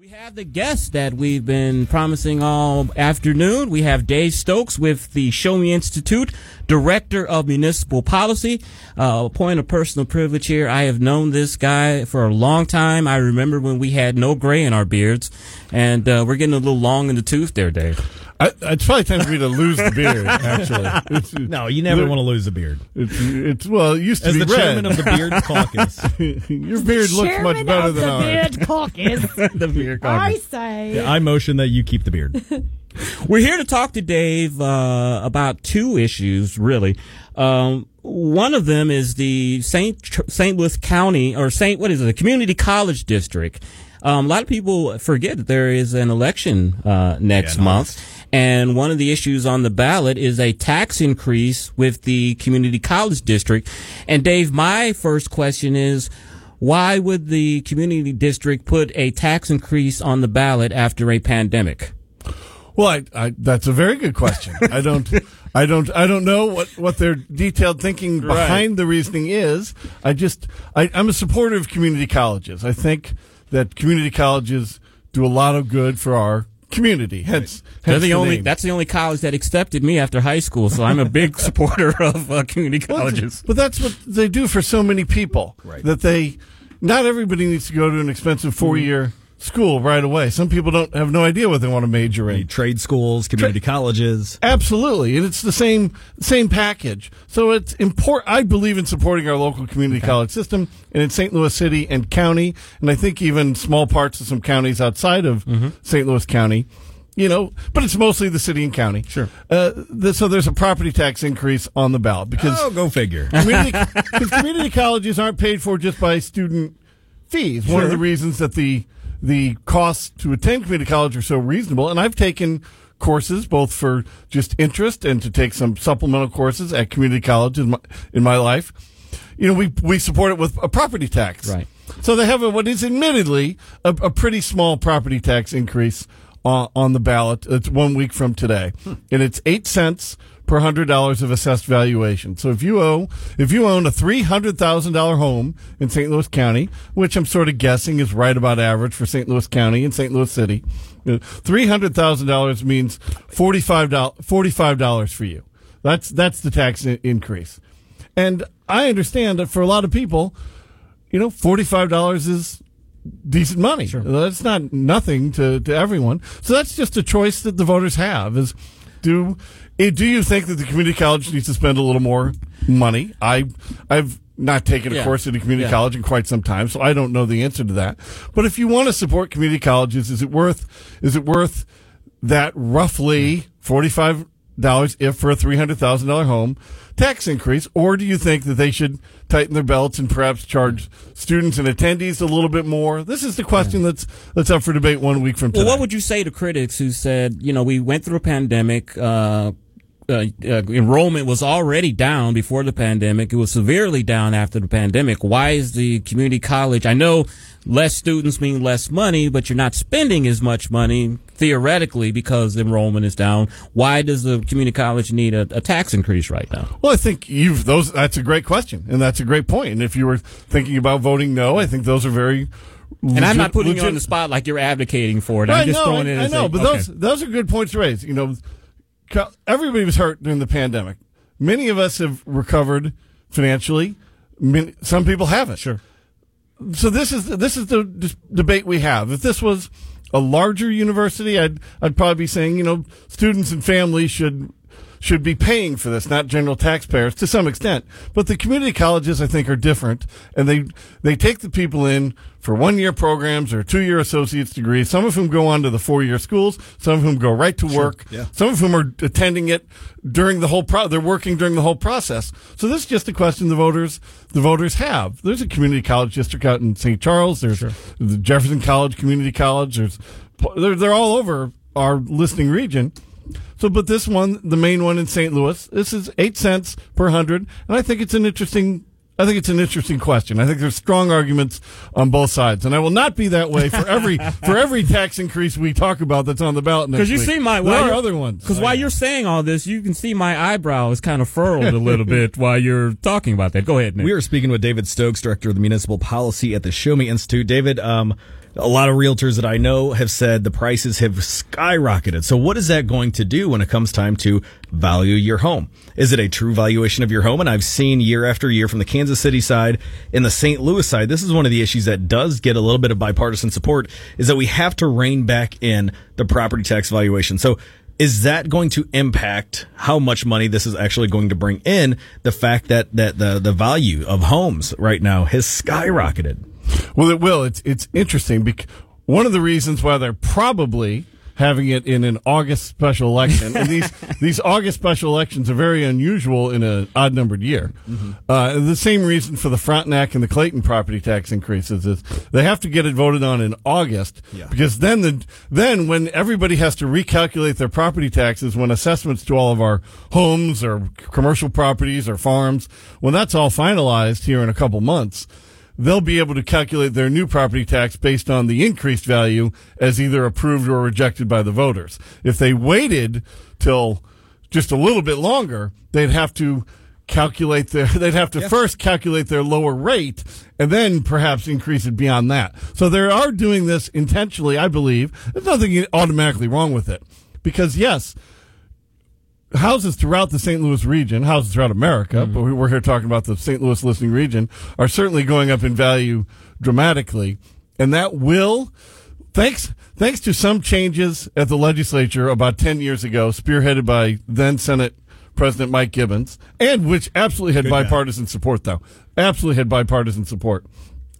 We have the guest that we've been promising all afternoon. We have Dave Stokes with the Show Me Institute, Director of Municipal Policy. Uh, a point of personal privilege here. I have known this guy for a long time. I remember when we had no gray in our beards, and uh, we're getting a little long in the tooth there, Dave. I, it's probably time for me to lose the beard. Actually, it's, No, you never want to lose a beard. it's, it's well, it used to As be the red. chairman of the Beard Caucus, Your beard looks much better of than the ours. Beard Caucus. the beard caucus. I say. I motion that you keep the beard. We're here to talk to Dave uh, about two issues, really. Um, one of them is the St. Tr- St. Louis County or St. What is it? The Community College District. Um, a lot of people forget that there is an election uh, next Yeah, no, month. And one of the issues on the ballot is a tax increase with the community college district. And Dave, my first question is, why would the community district put a tax increase on the ballot after a pandemic? Well, I, I, that's a very good question. I don't, I don't, I don't know what, what their detailed thinking behind the reasoning is. I just, I, I'm a supporter of community colleges. I think that community colleges do a lot of good for our community. Hence, They're hence the only. name. That's the only college that accepted me after high school, so I'm a big supporter of uh, community Well, colleges. But that's what they do for so many people. Right. That they, not everybody needs to go to an expensive four year school right away. Some people don't have no idea what they want to major in. Trade schools, community colleges. Absolutely, and it's the same same package. So it's important. I believe in supporting our local community college system, and in St. Louis City and County, and I think even small parts of some counties outside of St. Louis County. You know, but it's mostly the city and county. Sure. Uh, th- so there's a property tax increase on the ballot because Oh, go figure. community, community colleges aren't paid for just by student fees. One of the reasons that the the costs to attend community college are so reasonable, and I've taken courses both for just interest and to take some supplemental courses at community college in my, in my life. You know, we we support it with a property tax, Right. So they have a, what is admittedly a, a pretty small property tax increase on, on the ballot. It's one week from today, hmm. and it's eight cents per hundred dollars of assessed valuation. So if you owe, if you own a three hundred thousand dollar home in St. Louis County, which I'm sort of guessing is right about average for St. Louis County and St. Louis City, three hundred thousand dollars means forty five dollars forty five dollars for you. That's that's the tax increase, and I understand that for a lot of people, you know, forty five dollars is decent money. That's not nothing to, to everyone. So that's just a choice that the voters have is do eh, do you think that the community college needs to spend a little more money? I I've not taken a Yeah. course at a community Yeah. college in quite some time, so I don't know the answer to that. But if you want to support community colleges, is it worth is it worth that roughly forty five dollars if for a three hundred thousand dollar home tax increase, or do you think that they should tighten their belts and perhaps charge students and attendees a little bit more? This is the question that's that's up for debate one week from today. Well, what would you say to critics who said, you know, we went through a pandemic, uh, uh, uh, enrollment was already down before the pandemic. It was severely down after the pandemic. Why is the community college? I know less students mean less money, but you're not spending as much money theoretically because enrollment is down. Why does the community college need a, a tax increase right now? Well, I think you've those. That's a great question, and that's a great point. And if you were thinking about voting no, I think those are very. And I'm not putting you on the spot like you're advocating for it. I'm just no, throwing I, it. I as know, a- but okay. those those are good points to raise. You know, everybody was hurt during the pandemic. Many of us have recovered financially. Many, some people haven't. Sure. So this is this is the dis- debate we have. If this was a larger university, I'd I'd probably be saying you know students and families should should be paying for this, not general taxpayers to some extent. But the community colleges, I think, are different, and they they take the people in for one year programs or two year associate's degrees. Some of whom go on to the four year schools. Some of whom go right to work. yeah. Some of whom are attending it during the whole pro. They're working during the whole process. So this is just a question the voters the voters have. There's a community college district out in St. Charles. There's the Jefferson College Community College. There's they're they're all over our listening region. So, but this one, the main one in St. Louis, this is eight cents per hundred, and I think it's an interesting. I think it's an interesting question. I think there's strong arguments on both sides, and I will not be that way for every for every tax increase we talk about that's on the ballot next Because you week. see my there are you're- other ones. Because while you're saying all this, you can see my eyebrow is kind of furrowed a little bit while you're talking about that. Go ahead, Nick. We are speaking with David Stokes, director of the municipal policy at the Show Me Institute. David, um, A lot of realtors that I know have said the prices have skyrocketed. So what is that going to do when it comes time to value your home? Is it a true valuation of your home? And I've seen year after year from the Kansas City side and the St. Louis side, this is one of the issues that does get a little bit of bipartisan support is that we have to rein back in the property tax valuation. So is that going to impact how much money this is actually going to bring in? The fact that, that the, the value of homes right now has skyrocketed. Well, it will. It's it's interesting because one of the reasons why they're probably having it in an August special election, and these these August special elections are very unusual in an odd numbered year. Uh, the same reason for the Frontenac and the Clayton property tax increases is they have to get it voted on in August because then the then when everybody has to recalculate their property taxes when assessments to all of our homes or commercial properties or farms when that's all finalized here in a couple months they'll be able to calculate their new property tax based on the increased value as either approved or rejected by the voters. If they waited till just a little bit longer, they'd have to calculate their, they'd have to first calculate their lower rate and then perhaps increase it beyond that. So they are doing this intentionally, I believe. There's nothing automatically wrong with it. Because yes, houses throughout the St. Louis region, houses throughout America, mm-hmm. but we- we're here talking about the St. Louis listening region, are certainly going up in value dramatically. And that will, thanks, thanks to some changes at the legislature about 10 years ago, spearheaded by then Senate President Mike Gibbons, and which absolutely had bipartisan support, though. Absolutely had bipartisan support.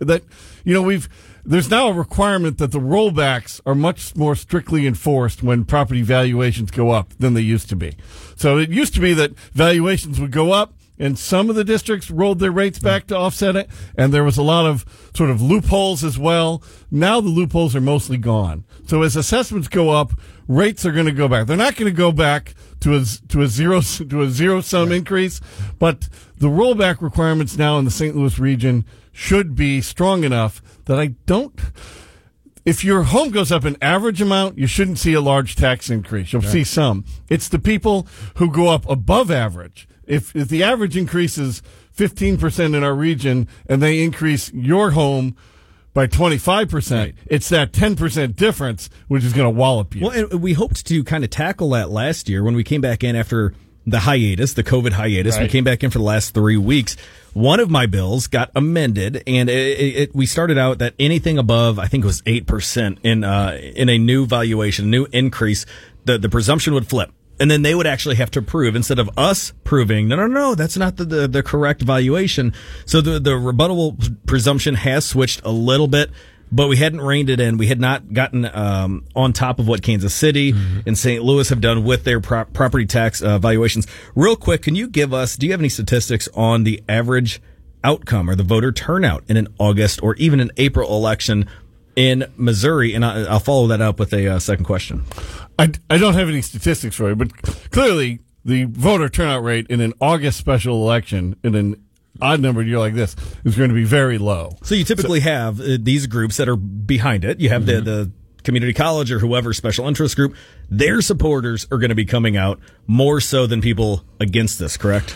That, you know, we've, there's now a requirement that the rollbacks are much more strictly enforced when property valuations go up than they used to be. So it used to be that valuations would go up and some of the districts rolled their rates hmm. back to offset it, and there was a lot of sort of loopholes as well. Now the loopholes are mostly gone. So as assessments go up, rates are going to go back. They're not going to go back to a to a zero to a zero sum increase, but the rollback requirements now in the St. Louis region should be strong enough that I don't if your home goes up an average amount, you shouldn't see a large tax increase. You'll see some. It's the people who go up above average. If, if the average increases 15% in our region and they increase your home by 25%, it's that 10% difference which is going to wallop you. Well, and we hoped to kind of tackle that last year when we came back in after the hiatus, the COVID hiatus. We came back in for the last three weeks. One of my bills got amended, and it, it, it- we started out that anything above, I think it was eight percent in uh, in a new valuation, new increase, the the presumption would flip. And then they would actually have to prove instead of us proving, no, no, no, that's not the, the, the correct valuation. So the, the rebuttable presumption has switched a little bit but we hadn't reined it in. We had not gotten um, on top of what Kansas City and St. Louis have done with their pro- property tax uh, valuations. Real quick, can you give us? Do you have any statistics on the average outcome or the voter turnout in an August or even an April election in Missouri? And I, I'll follow that up with a uh, second question. I, I don't have any statistics for you, but clearly the voter turnout rate in an August special election in an odd numbered year like this is going to be very low. So you typically have uh, these groups that are behind it. You have the, the community college or whoever special interest group. Their supporters are going to be coming out more so than people against this, correct?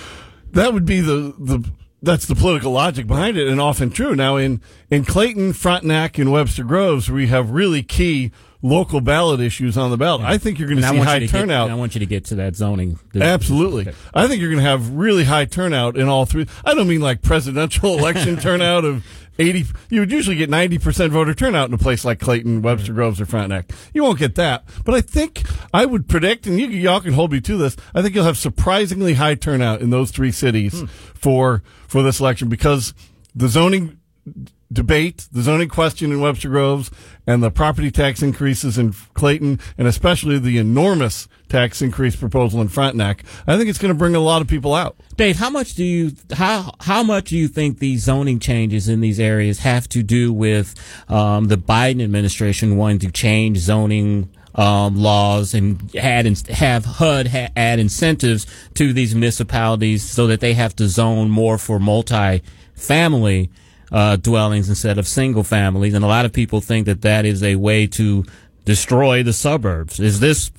That would be the, the that's the political logic behind it, and often true. Now in in Clayton, Frontenac, and Webster Groves, we have really key local ballot issues on the ballot. I think you're going to see high to turnout. Get, I want you to get to that zoning. Absolutely. I think you're going to have really high turnout in all three. I don't mean like presidential election turnout of 80. You would usually get 90% voter turnout in a place like Clayton, Webster Groves, or Frontenac. You won't get that. But I think I would predict, and you, y'all can hold me to this, I think you'll have surprisingly high turnout in those three cities hmm. for, for this election because the zoning debate, the zoning question in Webster Groves, and the property tax increases in Clayton, and especially the enormous tax increase proposal in Frontenac, I think it's going to bring a lot of people out. Dave, how much do you how how much do you think these zoning changes in these areas have to do with um, the Biden administration wanting to change zoning um, laws and add in, have HUD ha- add incentives to these municipalities so that they have to zone more for multi-family uh, dwellings instead of single families? And a lot of people think that that is a way to destroy the suburbs. Is this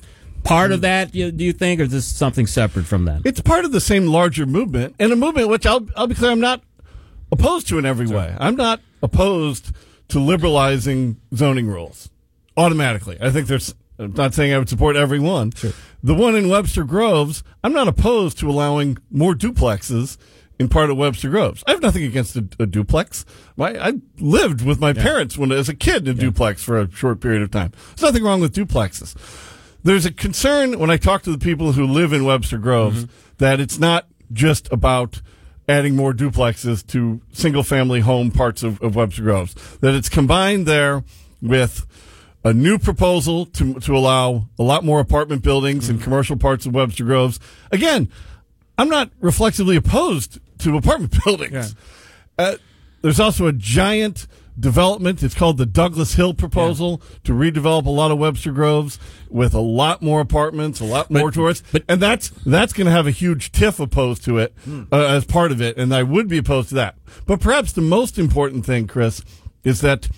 part of that? you- Do you think, or is this something separate from that? It's part of the same larger movement, and a movement which I'll, I'll be clear, I'm not opposed to in every way. I'm not opposed to liberalizing zoning rules automatically. I think there's. I'm not saying I would support every one. The one in Webster Groves, I'm not opposed to allowing more duplexes in part of Webster Groves. I have nothing against a, a duplex. My, I lived with my parents when as a kid in a duplex for a short period of time. There's nothing wrong with duplexes. There's a concern when I talk to the people who live in Webster Groves mm-hmm. that it's not just about adding more duplexes to single family home parts of, of Webster Groves. That it's combined there with a new proposal to to allow a lot more apartment buildings and mm-hmm. commercial parts of Webster Groves. Again, I'm not reflexively opposed to apartment buildings. Uh, there's also a giant development. It's called the Douglas Hill proposal to redevelop a lot of Webster Groves with a lot more apartments, a lot more tourists. but- and that's that's going to have a huge TIF opposed to it uh, as part of it, and I would be opposed to that. But perhaps the most important thing, Chris, is that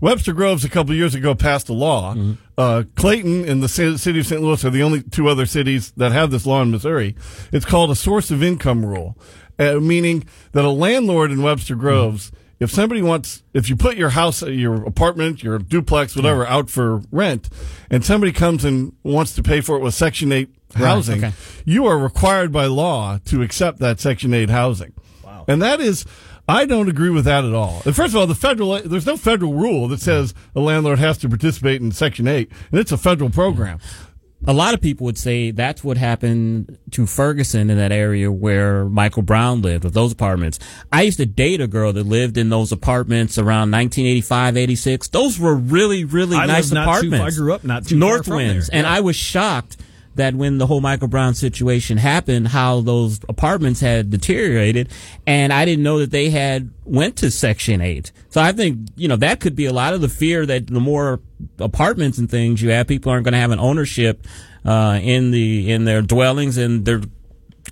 Webster Groves a couple of years ago passed a law. Uh, Clayton and the city of St. Louis are the only two other cities that have this law in Missouri. It's called a source of income rule, uh, meaning that a landlord in Webster Groves, if somebody wants, if you put your house, your apartment, your duplex, whatever, out for rent, and somebody comes and wants to pay for it with Section 8 housing, okay. you are required by law to accept that Section 8 housing. Wow. And that is, I don't agree with that at all. And first of all, the federal, there's no federal rule that says a landlord has to participate in Section 8, and it's a federal program. A lot of people would say that's what happened to Ferguson in that area where Michael Brown lived with those apartments. I used to date a girl that lived in those apartments around 1985, 86. Those were really, really I nice not too- apartments. I grew up not too far North from Winds. there. And I was shocked that when the whole Michael Brown situation happened, how those apartments had deteriorated. And I didn't know that they had went to Section 8. So I think, you know, that could be a lot of the fear that the more apartments and things you have, people aren't going to have an ownership, uh, in the, in their dwellings and they're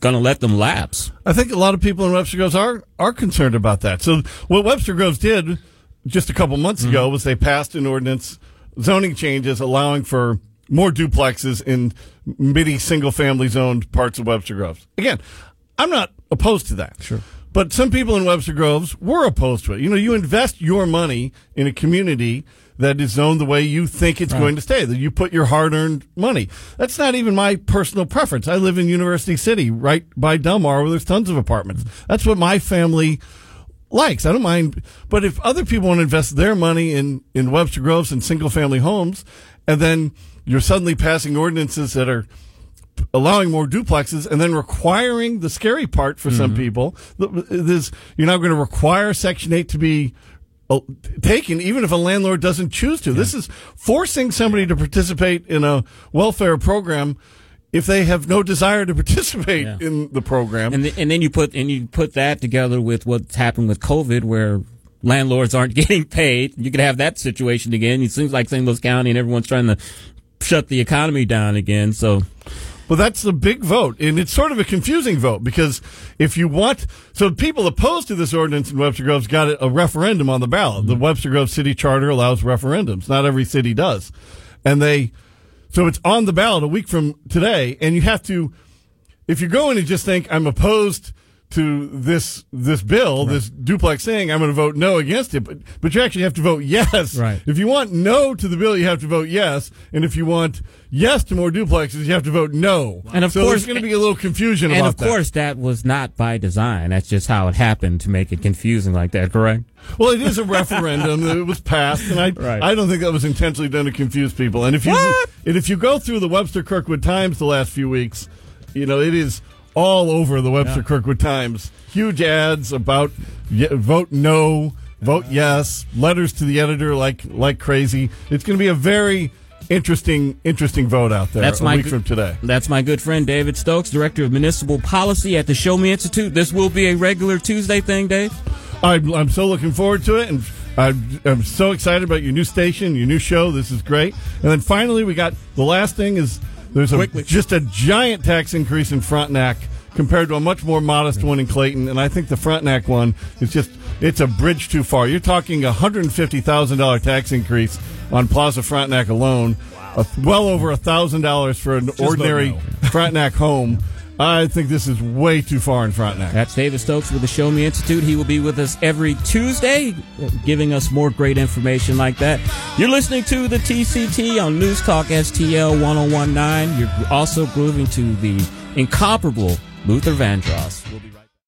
going to let them lapse. I think a lot of people in Webster Groves are are concerned about that. So what Webster Groves did just a couple months ago was they passed an ordinance zoning changes allowing for more duplexes in many single family zoned parts of Webster Groves. Again, I'm not opposed to that. Sure. But some people in Webster Groves were opposed to it. You know, you invest your money in a community that is zoned the way you think it's going to stay, that you put your hard earned money. That's not even my personal preference. I live in University City, right by Delmar, where there's tons of apartments. Mm-hmm. That's what my family likes. I don't mind. But if other people want to invest their money in, in Webster Groves and single family homes, and then you're suddenly passing ordinances that are allowing more duplexes and then requiring the scary part for some people. Th- this you're now going to require section 8 to be uh, taken even if a landlord doesn't choose to. This is forcing somebody to participate in a welfare program if they have no desire to participate Yeah. in the program. And, th- and then you put, and you put that together with what's happened with COVID where landlords aren't getting paid. You could have that situation again. It seems like St. Louis County and everyone's trying to shut the economy down again. So Well, that's the big vote, and it's sort of a confusing vote because if you want, so people opposed to this ordinance in Webster Groves got a, referendum on the ballot. The mm-hmm. Webster Groves City Charter allows referendums. Not every city does, and they, so it's on the ballot a week from today, and you have to, if you go in and just think I'm opposed to this this bill, this duplex thing, I'm going to vote no against it. But but you actually have to vote yes. Right. If you want no to the bill, you have to vote yes, and if you want yes to more duplexes, you have to vote no. And of so course- there's going to be a little confusion And of that. course, that was not by design. That's just how it happened to make it confusing like that, correct? Well, it is a referendum that was passed, and I Right. I don't think that was intentionally done to confuse people. And if you What? and if you go through the Webster Kirkwood Times the last few weeks, you know it is all over the Webster Kirkwood Times. Huge ads about vote no, vote yes, letters to the editor like like crazy. It's going to be a very interesting interesting vote out there. That's a my week good- from today. That's my good friend David Stokes, Director of Municipal Policy at the Show Me Institute. This will be a regular Tuesday thing, Dave. I'm, I'm so looking forward to it, and I'm, I'm so excited about your new station, your new show. This is great. And then finally, we got the last thing is there's a, just a giant tax increase in Frontenac compared to a much more modest one in Clayton, and I think the Frontenac one is just it's a bridge too far. You're talking a hundred and fifty thousand dollar tax increase on Plaza Frontenac alone, a, well over a thousand dollars for an ordinary. Frontenac home. I think this is way too far in front now. That's David Stokes with the Show Me Institute. He will be with us every Tuesday, giving us more great information like that. You're listening to the TCT on News Talk STL 1019. You're also grooving to the incomparable Luther Vandross. We'll be right